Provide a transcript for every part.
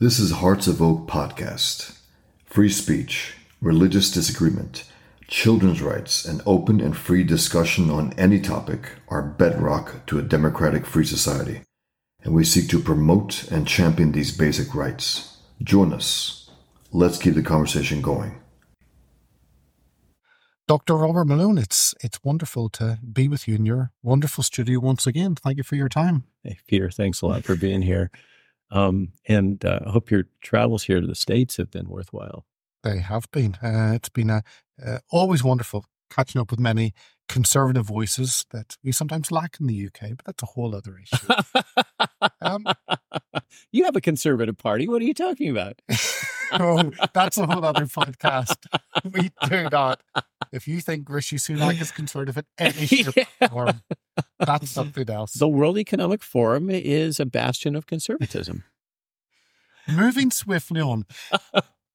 This is Hearts of Oak Podcast. Free speech, religious disagreement, children's rights, and open and free discussion on any topic are bedrock to a democratic free society, and we seek to promote and champion these basic rights. Join us. Let's keep the conversation going. Dr. Robert Malone, it's it's wonderful to be with you in your wonderful studio once again. Thank you for your time. Hey, Peter, thanks a lot for being here. Um, and uh, I hope your travels here to the States have been worthwhile. They have been. Uh, it's been uh, always wonderful catching up with many conservative voices that we sometimes lack in the UK, but that's a whole other issue. um, you have a conservative party. What are you talking about? oh, that's a whole other podcast. We do not. If you think Rishi Sunak is conservative at any yeah. form, that's something else. The World Economic Forum is a bastion of conservatism. Moving swiftly on,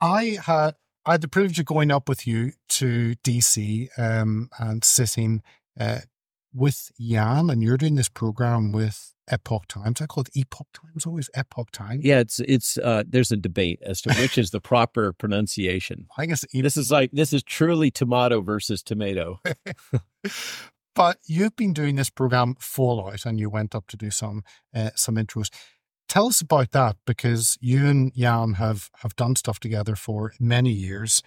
I had I had the privilege of going up with you to DC um, and sitting uh, with Jan, and you're doing this program with Epoch Times. I call it Epoch Times, always Epoch Times. Yeah, it's it's uh, there's a debate as to which is the proper pronunciation. I guess this is like this is truly tomato versus tomato. but you've been doing this program Fallout, and you went up to do some uh, some intros. Tell us about that because you and Jan have have done stuff together for many years,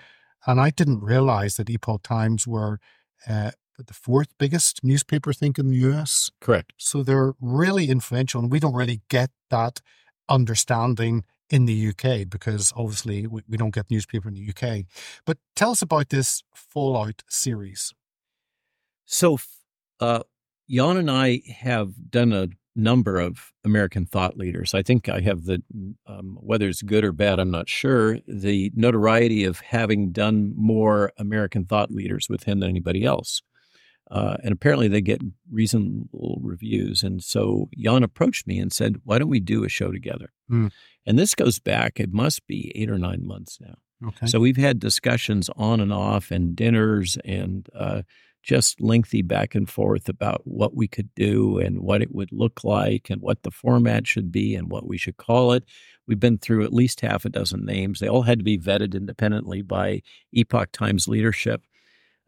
and I didn't realize that Epoch Times were uh, the fourth biggest newspaper, I think, in the US. Correct. So they're really influential, and we don't really get that understanding in the UK because obviously we, we don't get newspaper in the UK. But tell us about this Fallout series. So, uh, Jan and I have done a number of American thought leaders. I think I have the, um, whether it's good or bad, I'm not sure, the notoriety of having done more American thought leaders with him than anybody else. Uh, and apparently they get reasonable reviews. And so Jan approached me and said, Why don't we do a show together? Mm. And this goes back, it must be eight or nine months now. Okay. So we've had discussions on and off and dinners and uh, just lengthy back and forth about what we could do and what it would look like and what the format should be and what we should call it. We've been through at least half a dozen names. They all had to be vetted independently by Epoch Times leadership.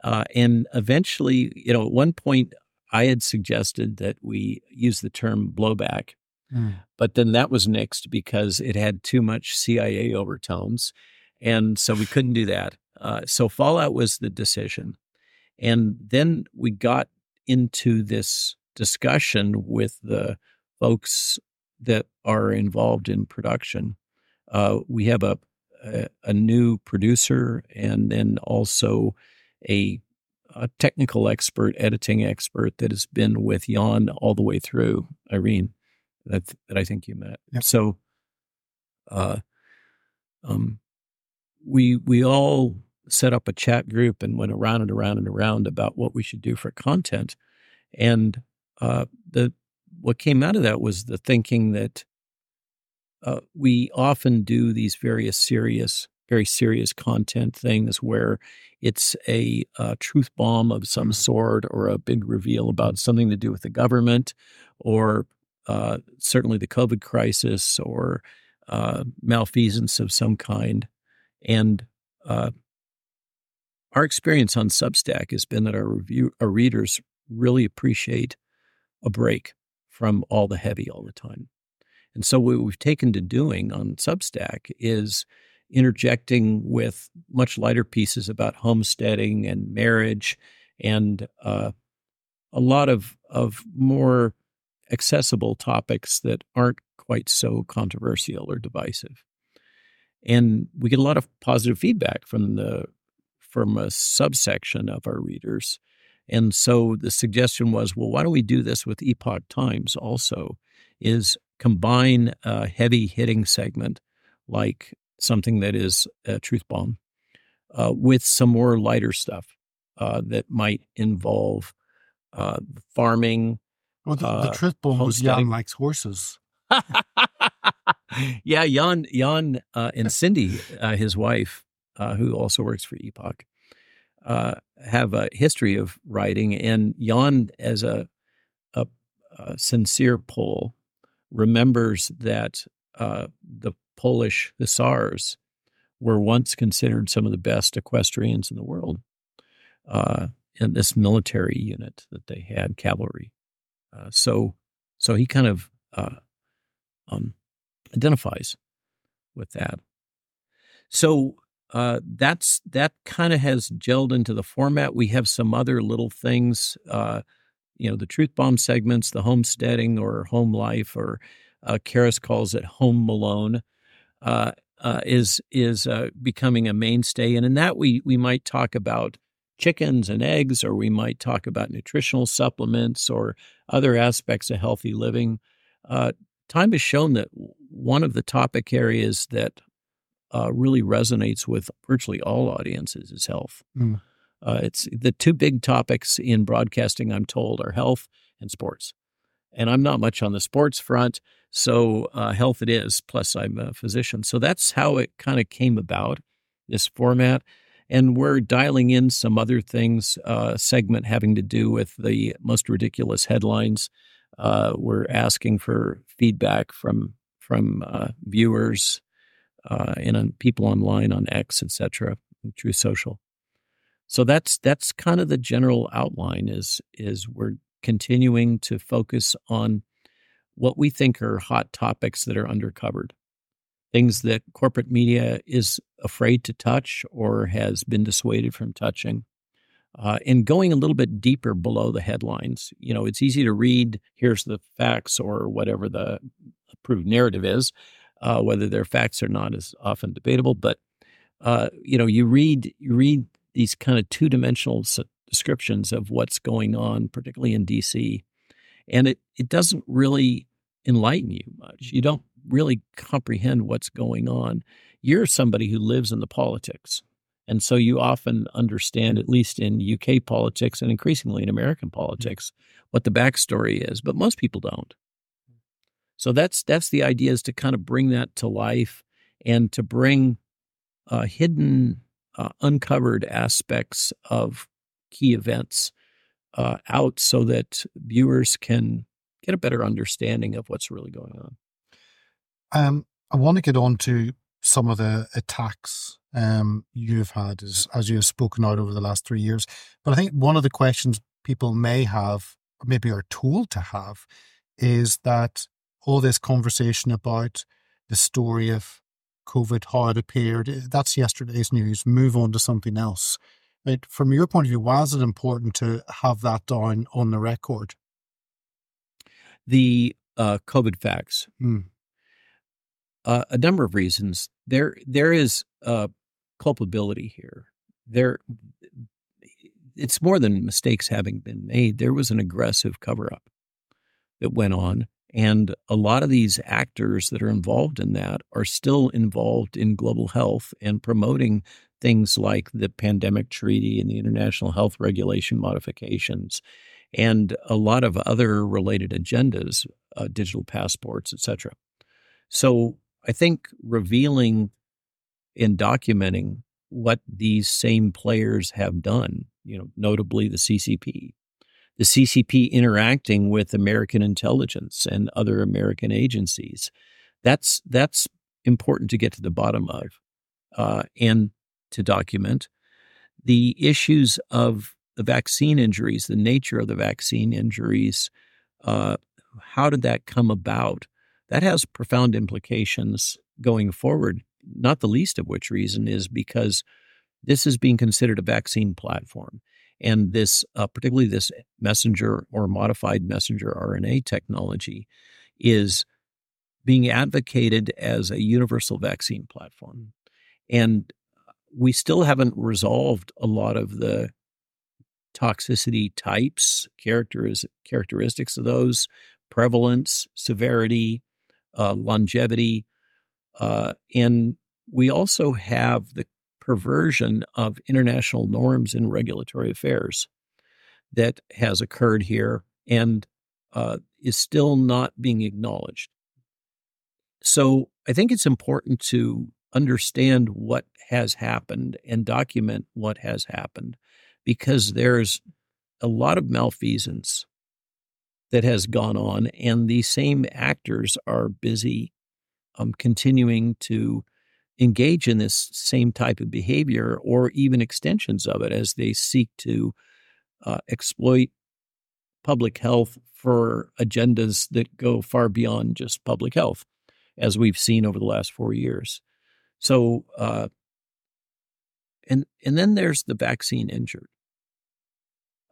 Uh, and eventually, you know, at one point, I had suggested that we use the term blowback, mm. but then that was nixed because it had too much CIA overtones. And so we couldn't do that. Uh, so Fallout was the decision. And then we got into this discussion with the folks that are involved in production. Uh, we have a, a, a new producer and then also a, a, technical expert, editing expert that has been with Jan all the way through, Irene, that, that I think you met. Yep. So uh, um, we we all set up a chat group and went around and around and around about what we should do for content. And uh, the what came out of that was the thinking that uh, we often do these various serious very serious content things where it's a, a, truth bomb of some mm-hmm. sort or a big reveal about something to do with the government or uh, certainly the COVID crisis or uh, malfeasance of some kind. And uh, our experience on Substack has been that our review, our readers really appreciate a break from all the heavy all the time. And so what we've taken to doing on Substack is interjecting with much lighter pieces about homesteading and marriage and uh, a lot of, of more accessible topics that aren't quite so controversial or divisive. And we get a lot of positive feedback from the from a subsection of our readers. And so the suggestion was, well, why don't we do this with Epoch Times also? Is combine a heavy hitting segment like something that is a truth bomb, uh, with some more lighter stuff uh, that might involve uh, farming. Well, the, the uh, truth bomb was Jan likes horses. yeah, Jan, Jan, uh, and Cindy, uh, his wife, who also works for Epoch, have a history of writing, and Jan, as a, a, a sincere Pole, remembers that uh, the Polish hussars were once considered some of the best equestrians in the world. Uh, in this military unit that they had, cavalry. Uh, so, so he kind of uh, um, identifies with that. So uh, that's that kind of has gelled into the format. We have some other little things, uh, you know, the truth bomb segments, the homesteading or home life, or uh, Karis calls it home Malone, uh, uh, is is uh, becoming a mainstay. And in that, we we might talk about chickens and eggs, or we might talk about nutritional supplements or other aspects of healthy living. time has shown that one of the topic areas that uh, really resonates with virtually all audiences is health. Mm. Uh, it's the two big topics in broadcasting, I'm told, are health and sports. And I'm not much on the sports front, so uh, health it is. Plus, I'm a physician. So that's how it kind of came about, this format. And we're dialing in some other things, uh, segment having to do with the most ridiculous headlines. Uh, we're asking for feedback from from uh, viewers uh, and on people online on X, etc., Truth Social. So that's that's kind of the general outline. Is is we're continuing to focus on what we think are hot topics that are undercovered, things that corporate media is afraid to touch or has been dissuaded from touching. Uh, and going a little bit deeper below the headlines. You know, it's easy to read, here's the facts or whatever the approved narrative is. Uh, whether they're facts or not is often debatable. But uh, you know, you read you read these kind of two dimensional descriptions of what's going on, particularly in D.C., and it it doesn't really enlighten you much. You don't really comprehend what's going on. You're somebody who lives in the politics. And so you often understand, at least in UK politics and increasingly in American politics, what the backstory is, but most people don't. So that's that's the idea is to kind of bring that to life and to bring uh, hidden, uh, uncovered aspects of key events uh, out so that viewers can get a better understanding of what's really going on. Um, I want to get on to some of the attacks um, you've had as, as you have spoken out over the last three years. But I think one of the questions people may have, maybe are told to have, is that all this conversation about the story of COVID, how it appeared, that's yesterday's news. Move on to something else. Right? From your point of view, why is it important to have that down on the record? The uh, COVID facts. Mm. Uh, a number of reasons. There, there is uh, culpability here. There, it's more than mistakes having been made. There was an aggressive cover up that went on and a lot of these actors that are involved in that are still involved in global health and promoting things like the pandemic treaty and the international health regulation modifications and a lot of other related agendas, uh, digital passports, etc. So I think revealing and documenting what these same players have done, you know, notably the CCP, the CCP interacting with American intelligence and other American agencies. That's that's important to get to the bottom of, uh, and to document the issues of the vaccine injuries, the nature of the vaccine injuries. Uh, how did that come about? That has profound implications going forward. Not the least of which reason is because this is being considered a vaccine platform. And this, uh, particularly this messenger or modified messenger RNA technology, is being advocated as a universal vaccine platform. And we still haven't resolved a lot of the toxicity types, characters, characteristics of those, prevalence, severity, uh, longevity. Uh, and we also have the perversion of international norms in regulatory affairs that has occurred here and uh, is still not being acknowledged. So I think it's important to understand what has happened and document what has happened because there's a lot of malfeasance that has gone on, and these same actors are busy um, continuing to engage in this same type of behavior or even extensions of it as they seek to uh, exploit public health for agendas that go far beyond just public health, as we've seen over the last four years. So, uh, and and then there's the vaccine injured,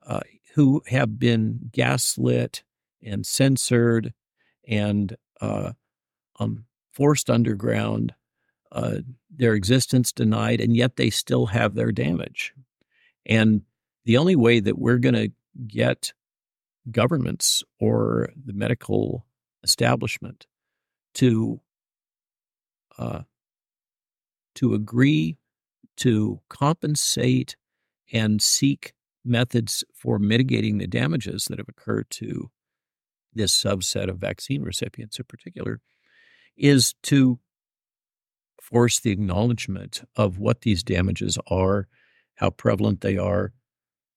uh, who have been gaslit and censored and uh, um, forced underground, uh, their existence denied, and yet they still have their damage. And the only way that we're going to get governments or the medical establishment to uh, to agree to compensate and seek methods for mitigating the damages that have occurred to this subset of vaccine recipients in particular is to force the acknowledgement of what these damages are, how prevalent they are,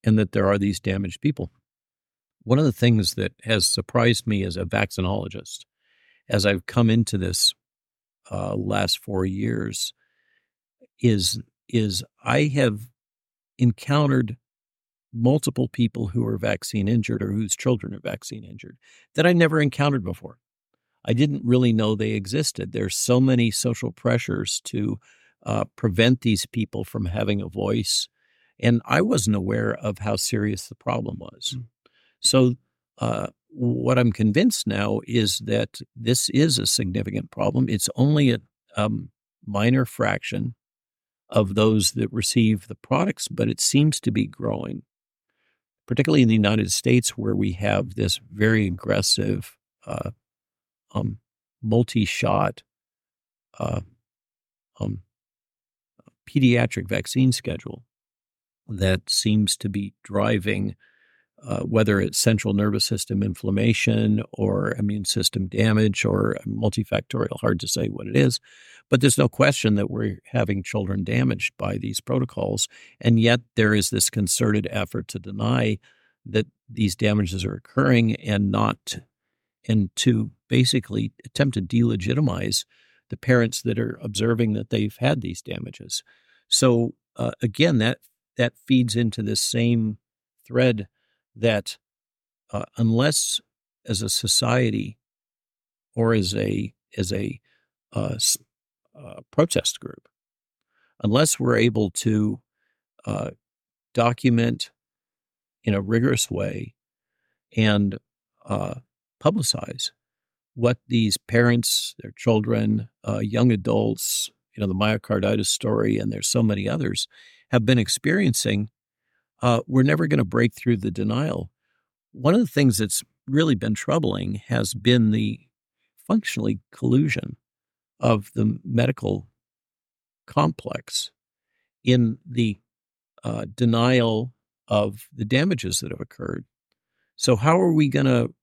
and that there are these damaged people. One of the things that has surprised me as a vaccinologist, as I've come into this uh, last four years, is is I have encountered multiple people who are vaccine injured or whose children are vaccine injured that I never encountered before. I didn't really know they existed. There's so many social pressures to uh, prevent these people from having a voice. And I wasn't aware of how serious the problem was. Mm. So, uh, what I'm convinced now is that this is a significant problem. It's only a um, minor fraction of those that receive the products, but it seems to be growing, particularly in the United States, where we have this very aggressive uh, um, multi shot uh, um, pediatric vaccine schedule that seems to be driving uh, whether it's central nervous system inflammation or immune system damage or multifactorial, hard to say what it is. But there's no question that we're having children damaged by these protocols. And yet there is this concerted effort to deny that these damages are occurring and not, and to basically attempt to delegitimize the parents that are observing that they've had these damages. So uh, again, that that feeds into this same thread that uh, unless as a society or as a as a uh, uh, protest group, unless we're able to uh, document in a rigorous way and uh, publicize what these parents, their children, uh, young adults, you know, the myocarditis story, and there's so many others, have been experiencing uh, we're never going to break through the denial. One of the things that's really been troubling has been the functionally collusion of the medical complex in the uh, denial of the damages that have occurred. So, how are we going to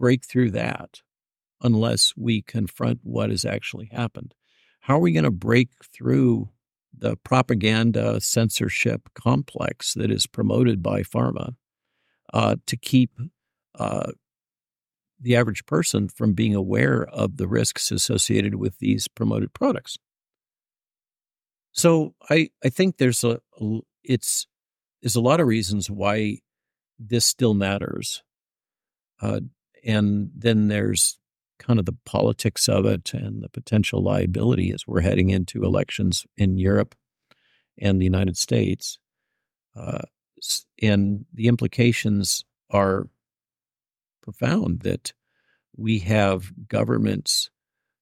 break through that unless we confront what has actually happened? How are we going to break through the propaganda censorship complex that is promoted by pharma uh, to keep uh, the average person from being aware of the risks associated with these promoted products. So I I think there's a, it's there's a lot of reasons why this still matters, uh, and then there's kind of the politics of it and the potential liability as we're heading into elections in Europe and the United States. Uh, and the implications are profound that we have governments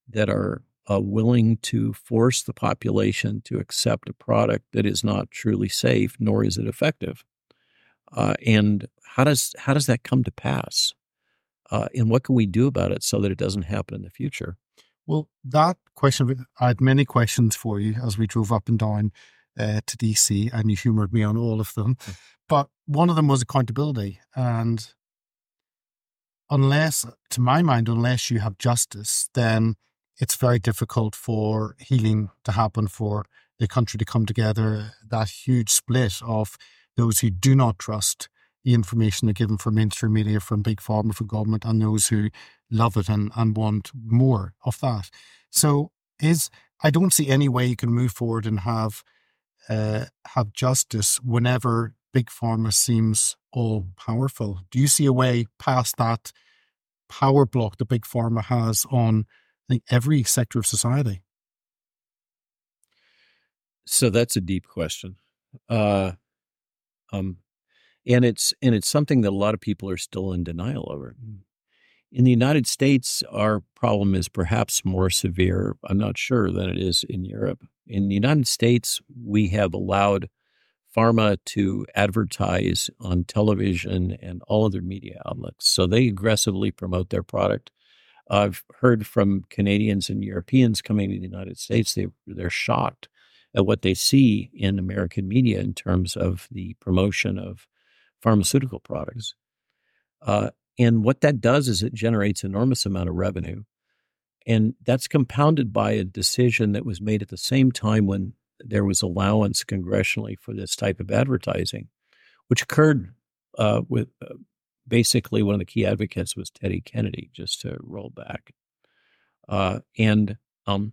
that are uh, willing to force the population to accept a product that is not truly safe, nor is it effective. Uh, and how does how does that come to pass? Uh, and what can we do about it so that it doesn't happen in the future? Well, that question, I had many questions for you as we drove up and down uh, to DC, and you humoured me on all of them. Hmm. But one of them was accountability. And unless, to my mind, unless you have justice, then it's very difficult for healing to happen, for the country to come together. That huge split of those who do not trust the information they're given from mainstream media, from big pharma, from government, and those who love it and, and want more of that. So is I don't see any way you can move forward and have uh, have justice whenever big pharma seems all powerful. Do you see a way past that power block that big pharma has on I think every sector of society? So that's a deep question. Uh, um, and it's and it's something that a lot of people are still in denial over. Mm. In the United States, our problem is perhaps more severe. I'm not sure than it is in Europe. In the United States, we have allowed pharma to advertise on television and all other media outlets. So they aggressively promote their product. I've heard from Canadians and Europeans coming to the United States, they, they're shocked at what they see in American media in terms of the promotion of pharmaceutical products. Uh, and what that does is it generates enormous amount of revenue. And that's compounded by a decision that was made at the same time when there was allowance congressionally for this type of advertising, which occurred uh, with uh, basically one of the key advocates was Teddy Kennedy, just to roll back. Uh, and um,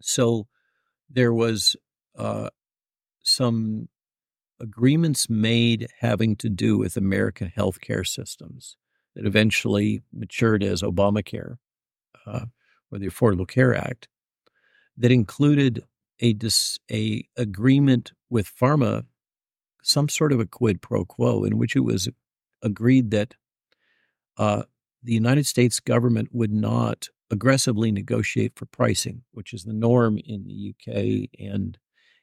so there was uh, some agreements made having to do with American healthcare systems that eventually matured as Obamacare uh, or the Affordable Care Act that included a dis, a agreement with pharma, some sort of a quid pro quo, in which it was agreed that uh, the United States government would not aggressively negotiate for pricing, which is the norm in the UK and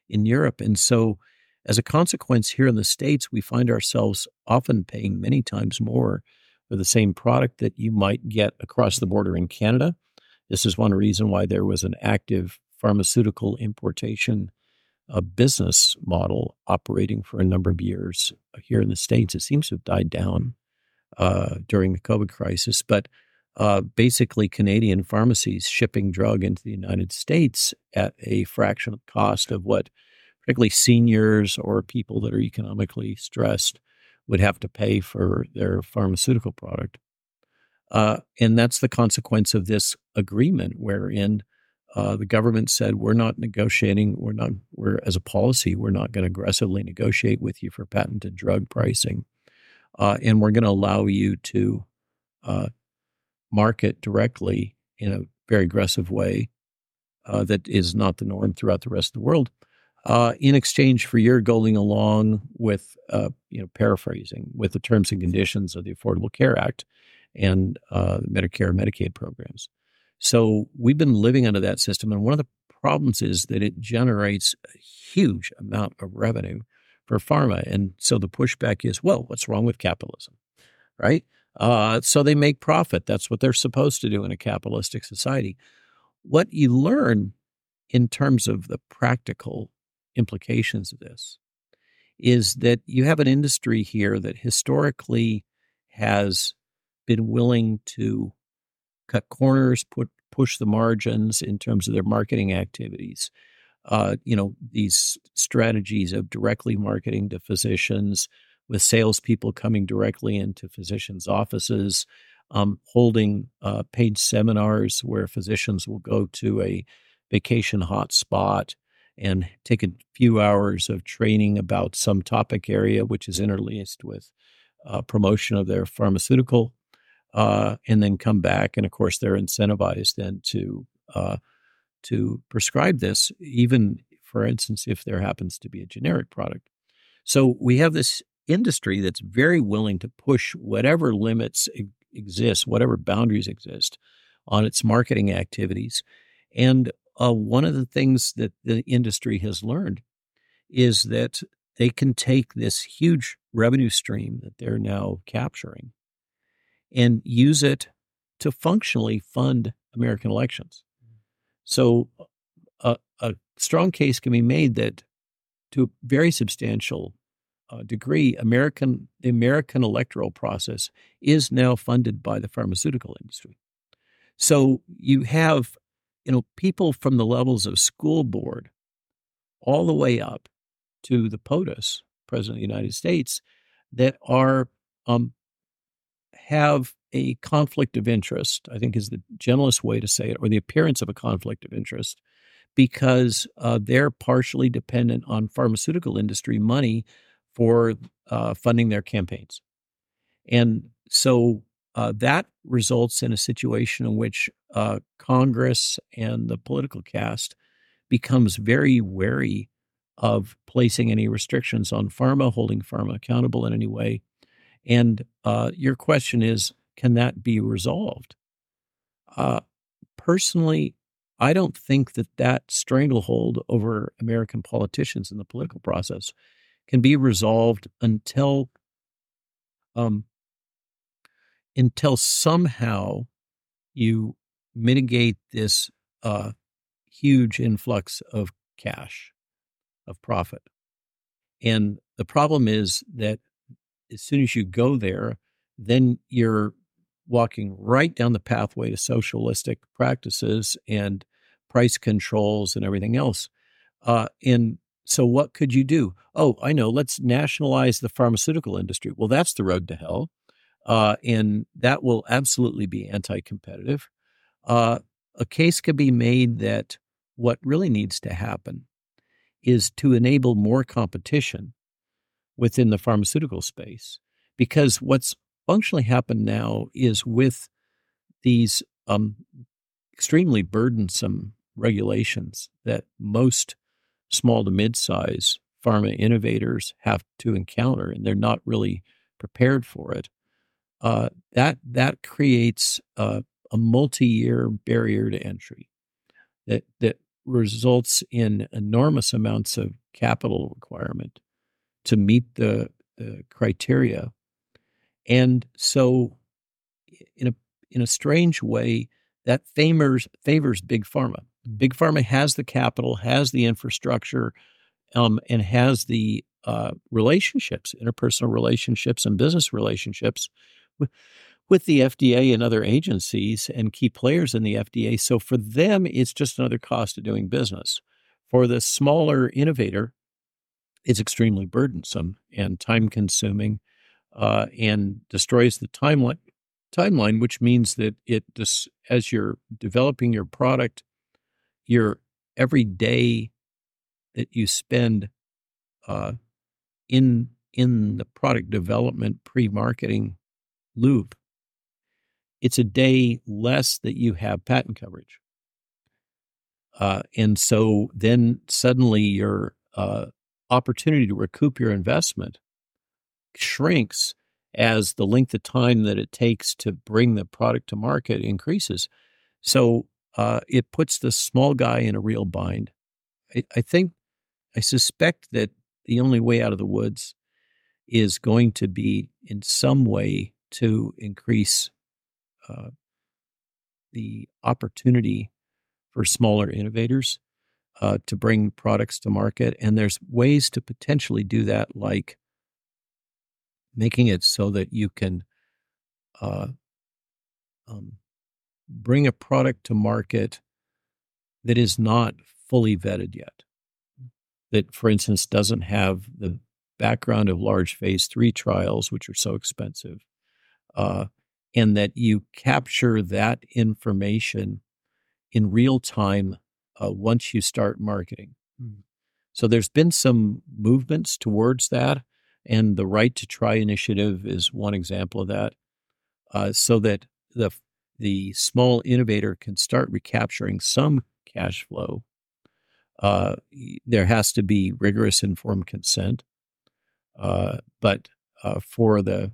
in Europe. And so, as a consequence, here in the States, we find ourselves often paying many times more for the same product that you might get across the border in Canada. This is one reason why there was an active pharmaceutical importation uh, business model operating for a number of years here in the States. It seems to have died down uh, during the COVID crisis, but uh, basically Canadian pharmacies shipping drug into the United States at a fraction of the cost of what particularly seniors or people that are economically stressed would have to pay for their pharmaceutical product. Uh, and that's the consequence of this agreement, wherein uh, the government said we're not negotiating. We're not. We're as a policy, we're not going to aggressively negotiate with you for patented drug pricing, uh, and we're going to allow you to uh, market directly in a very aggressive way uh, that is not the norm throughout the rest of the world. Uh, in exchange for your going along with, uh, you know, paraphrasing with the terms and conditions of the Affordable Care Act and uh, Medicare and Medicaid programs. So we've been living under that system, and one of the problems is that it generates a huge amount of revenue for pharma, and so the pushback is, well, what's wrong with capitalism, right? Uh, so they make profit. That's what they're supposed to do in a capitalistic society. What you learn in terms of the practical implications of this is that you have an industry here that historically has been willing to cut corners, put push the margins in terms of their marketing activities. Uh, you know, these strategies of directly marketing to physicians, with salespeople coming directly into physicians' offices, um, holding uh, paid seminars where physicians will go to a vacation hotspot and take a few hours of training about some topic area, which is interlaced with uh, promotion of their pharmaceutical, uh, and then come back. And of course, they're incentivized then to uh, to prescribe this, even for instance, if there happens to be a generic product. So we have this industry that's very willing to push whatever limits exist, whatever boundaries exist on its marketing activities. And uh, one of the things that the industry has learned is that they can take this huge revenue stream that they're now capturing and use it to functionally fund American elections. So, a strong case can be made that to a very substantial uh, degree, American the American electoral process is now funded by the pharmaceutical industry. So you have, you know, people from the levels of school board all the way up to the POTUS, President of the United States, that are um, have a conflict of interest. I think is the gentlest way to say it, or the appearance of a conflict of interest, because uh, they're partially dependent on pharmaceutical industry money for uh, funding their campaigns, and so uh, that results in a situation in which uh, Congress and the political caste becomes very wary of placing any restrictions on pharma, holding pharma accountable in any way. And uh, your question is, can that be resolved? Uh, personally, I don't think that that stranglehold over American politicians in the political process can be resolved until um, until somehow you mitigate this uh, huge influx of cash, of profit. And the problem is that as soon as you go there, then you're walking right down the pathway to socialistic practices and price controls and everything else. Uh, and so, what could you do? Oh, I know. Let's nationalize the pharmaceutical industry. Well, that's the road to hell. Uh, and that will absolutely be anti competitive. Uh, a case could be made that what really needs to happen is to enable more competition within the pharmaceutical space. Because what's functionally happened now is with these um, extremely burdensome regulations that most small to mid size pharma innovators have to encounter, and they're not really prepared for it. Uh, that that creates a, a multi-year barrier to entry that that results in enormous amounts of capital requirement to meet the, the criteria. And so, in a in a strange way, that favors favors big pharma. Big pharma has the capital, has the infrastructure, um, and has the uh, relationships, interpersonal relationships, and business relationships with, with the FDA and other agencies and key players in the FDA. So for them, it's just another cost of doing business. For the smaller innovator, it's extremely burdensome and time consuming uh, and destroys the timeline timeline which means that it as you're developing your product your every day that you spend uh, in in the product development pre-marketing loop it's a day less that you have patent coverage uh, and so then suddenly your uh, opportunity to recoup your investment shrinks as the length of time that it takes to bring the product to market increases. So uh, it puts the small guy in a real bind. I, I, think, I suspect that the only way out of the woods is going to be in some way to increase uh, the opportunity for smaller innovators uh, to bring products to market. And there's ways to potentially do that, like making it so that you can uh, um, bring a product to market that is not fully vetted yet. That, for instance, doesn't have the background of large phase three trials, which are so expensive, uh, and that you capture that information in real time uh, once you start marketing. Mm. So there's been some movements towards that, and the Right to Try initiative is one example of that. Uh, so that the the small innovator can start recapturing some cash flow. Uh, there has to be rigorous informed consent, uh, but uh, for the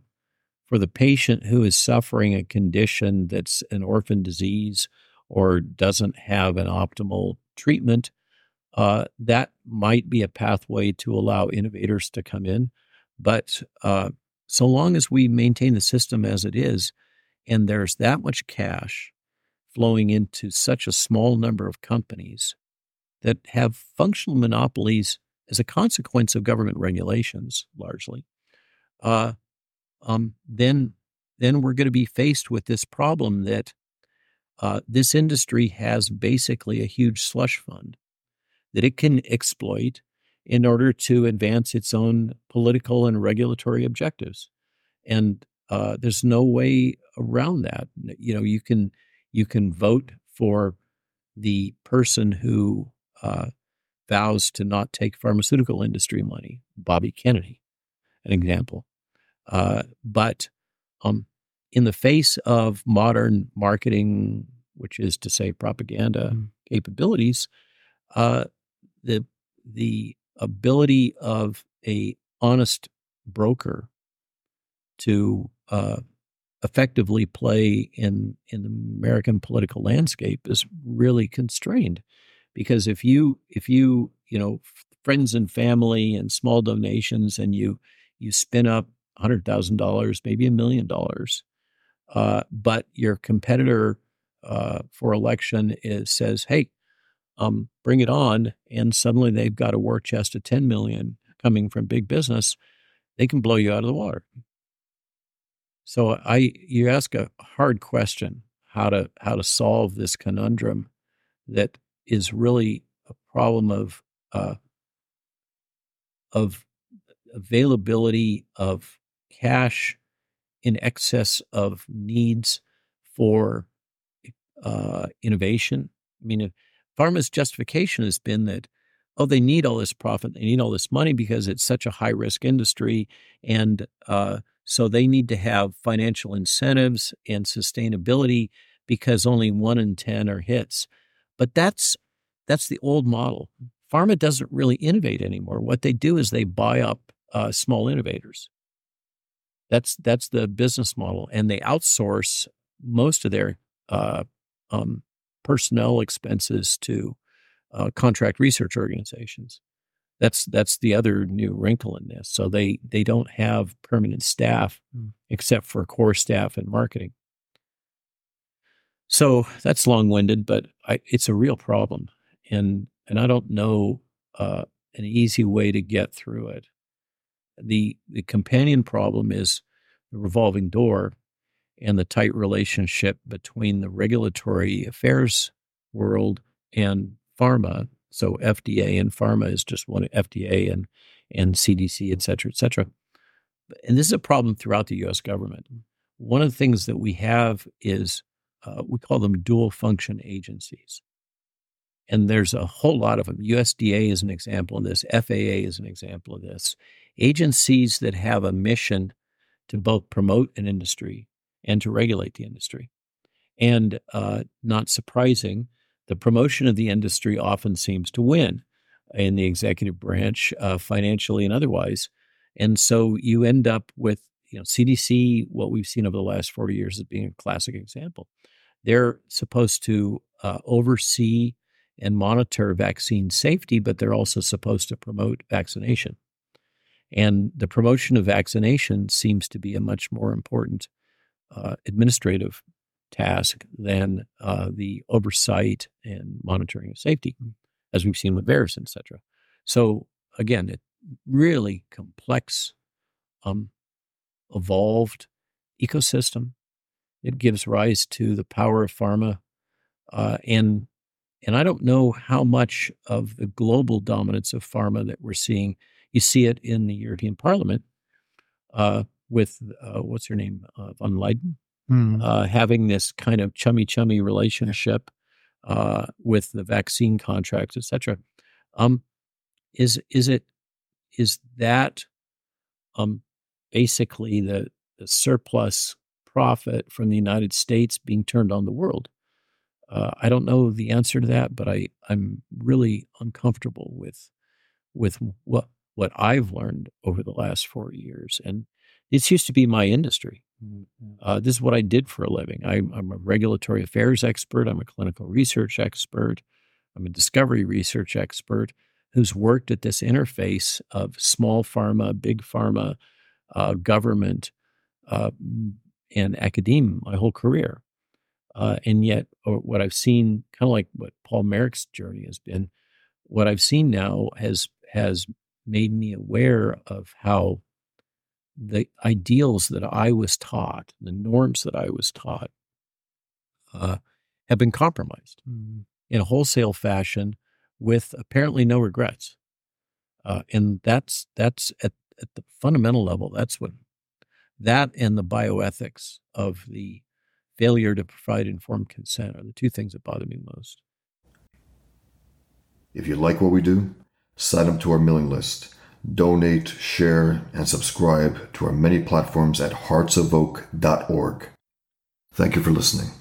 for the patient who is suffering a condition that's an orphan disease or doesn't have an optimal treatment, uh, that might be a pathway to allow innovators to come in. But uh, so long as we maintain the system as it is, and there's that much cash flowing into such a small number of companies that have functional monopolies as a consequence of government regulations, largely, uh, um, then then we're going to be faced with this problem that uh, this industry has basically a huge slush fund that it can exploit in order to advance its own political and regulatory objectives. And uh, there's no way around that. You know, you can you can vote for the person who uh, vows to not take pharmaceutical industry money, Bobby Kennedy, an example. Uh, but um, in the face of modern marketing, which is to say propaganda mm. capabilities, uh, the the ability of a honest broker to uh, effectively play in in the American political landscape is really constrained because if you if you you know friends and family and small donations and you you spin up hundred thousand dollars maybe a million dollars. Uh, but your competitor uh, for election is says hey um, bring it on and suddenly they've got a war chest of 10 million coming from big business they can blow you out of the water. So I, you ask a hard question how to how to solve this conundrum that is really a problem of uh, of availability of cash in excess of needs for uh, innovation. I mean, pharma's justification has been that oh, they need all this profit, they need all this money because it's such a high risk industry, and uh, so they need to have financial incentives and sustainability because only one in 10 are hits. But that's that's the old model. Pharma doesn't really innovate anymore. What they do is they buy up uh, small innovators. That's that's the business model, and they outsource most of their uh, um, personnel expenses to uh, contract research organizations. That's that's the other new wrinkle in this. So they they don't have permanent staff mm. except for core staff and marketing. So that's long winded, but I, it's a real problem, and and I don't know uh, an easy way to get through it. The The companion problem is the revolving door and the tight relationship between the regulatory affairs world and pharma so FDA and pharma is just one FDA and and CDC, et cetera, et cetera. And this is a problem throughout the U.S. government. One of the things that we have is uh, we call them dual function agencies. And there's a whole lot of them. USDA is an example of this. FAA is an example of this. Agencies that have a mission to both promote an industry and to regulate the industry. And uh, not surprising, the promotion of the industry often seems to win in the executive branch, uh, financially and otherwise. And so you end up with, you know, CDC, what we've seen over the last 40 years as being a classic example. They're supposed to uh, oversee and monitor vaccine safety, but they're also supposed to promote vaccination. And the promotion of vaccination seems to be a much more important uh, administrative task than uh, the oversight and monitoring of safety, mm. as we've seen with VAERS, et cetera. So again, it really complex, um, evolved ecosystem. It gives rise to the power of pharma, uh, and and I don't know how much of the global dominance of pharma that we're seeing. You see it in the European Parliament uh, with uh, what's her name, uh, von Leyen, mm. uh, having this kind of chummy chummy relationship uh, with the vaccine contracts, et cetera. Um, is is it is that um, basically the, the, surplus profit from the United States being turned on the world? Uh, I don't know the answer to that, but I I'm really uncomfortable with with what what I've learned over the last four years, and this used to be my industry. Mm-hmm. Uh, this is what I did for a living. I, I'm a regulatory affairs expert. I'm a clinical research expert. I'm a discovery research expert who's worked at this interface of small pharma, big pharma, uh, government, uh, and academia my whole career. Uh, and yet, what I've seen, kind of like what Paul Marik's journey has been, what I've seen now has has made me aware of how the ideals that I was taught, the norms that I was taught, uh, have been compromised mm. in a wholesale fashion with apparently no regrets. Uh, and that's that's at, at the fundamental level. That's what that and the bioethics of the failure to provide informed consent are the two things that bother me most. If you like what we do, sign up to our mailing list, donate, share, and subscribe to our many platforms at heartsofoak.org. Thank you for listening.